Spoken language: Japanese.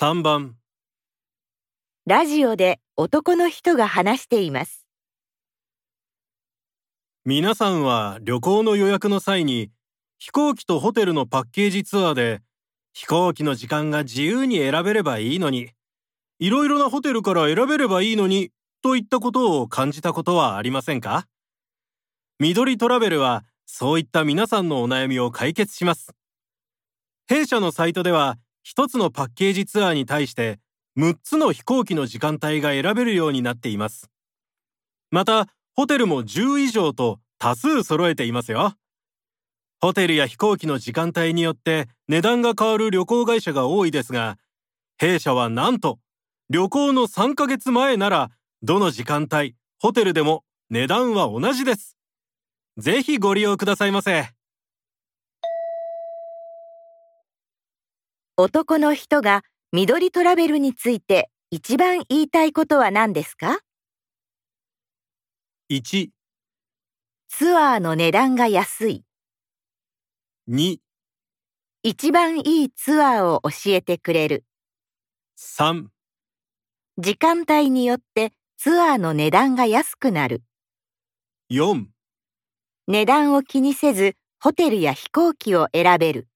3番ラジオで男の人が話しています。皆さんは旅行の予約の際に飛行機とホテルのパッケージツアーで飛行機の時間が自由に選べればいいのにいろいろなホテルから選べればいいのにといったことを感じたことはありませんか？緑トラベルはそういった皆さんのお悩みを解決します。弊社のサイトでは一つのパッケージツアーに対して6つの飛行機の時間帯が選べるようになっています。また、ホテルも10以上と多数揃えていますよ。ホテルや飛行機の時間帯によって値段が変わる旅行会社が多いですが、弊社はなんと旅行の3ヶ月前ならどの時間帯、ホテルでも値段は同じです。ぜひご利用くださいませ。男の人が緑トラベルについて一番言いたいことは何ですか？1、ツアーの値段が安い。2、一番いいツアーを教えてくれる。3、時間帯によってツアーの値段が安くなる。4値段を気にせずホテルや飛行機を選べる。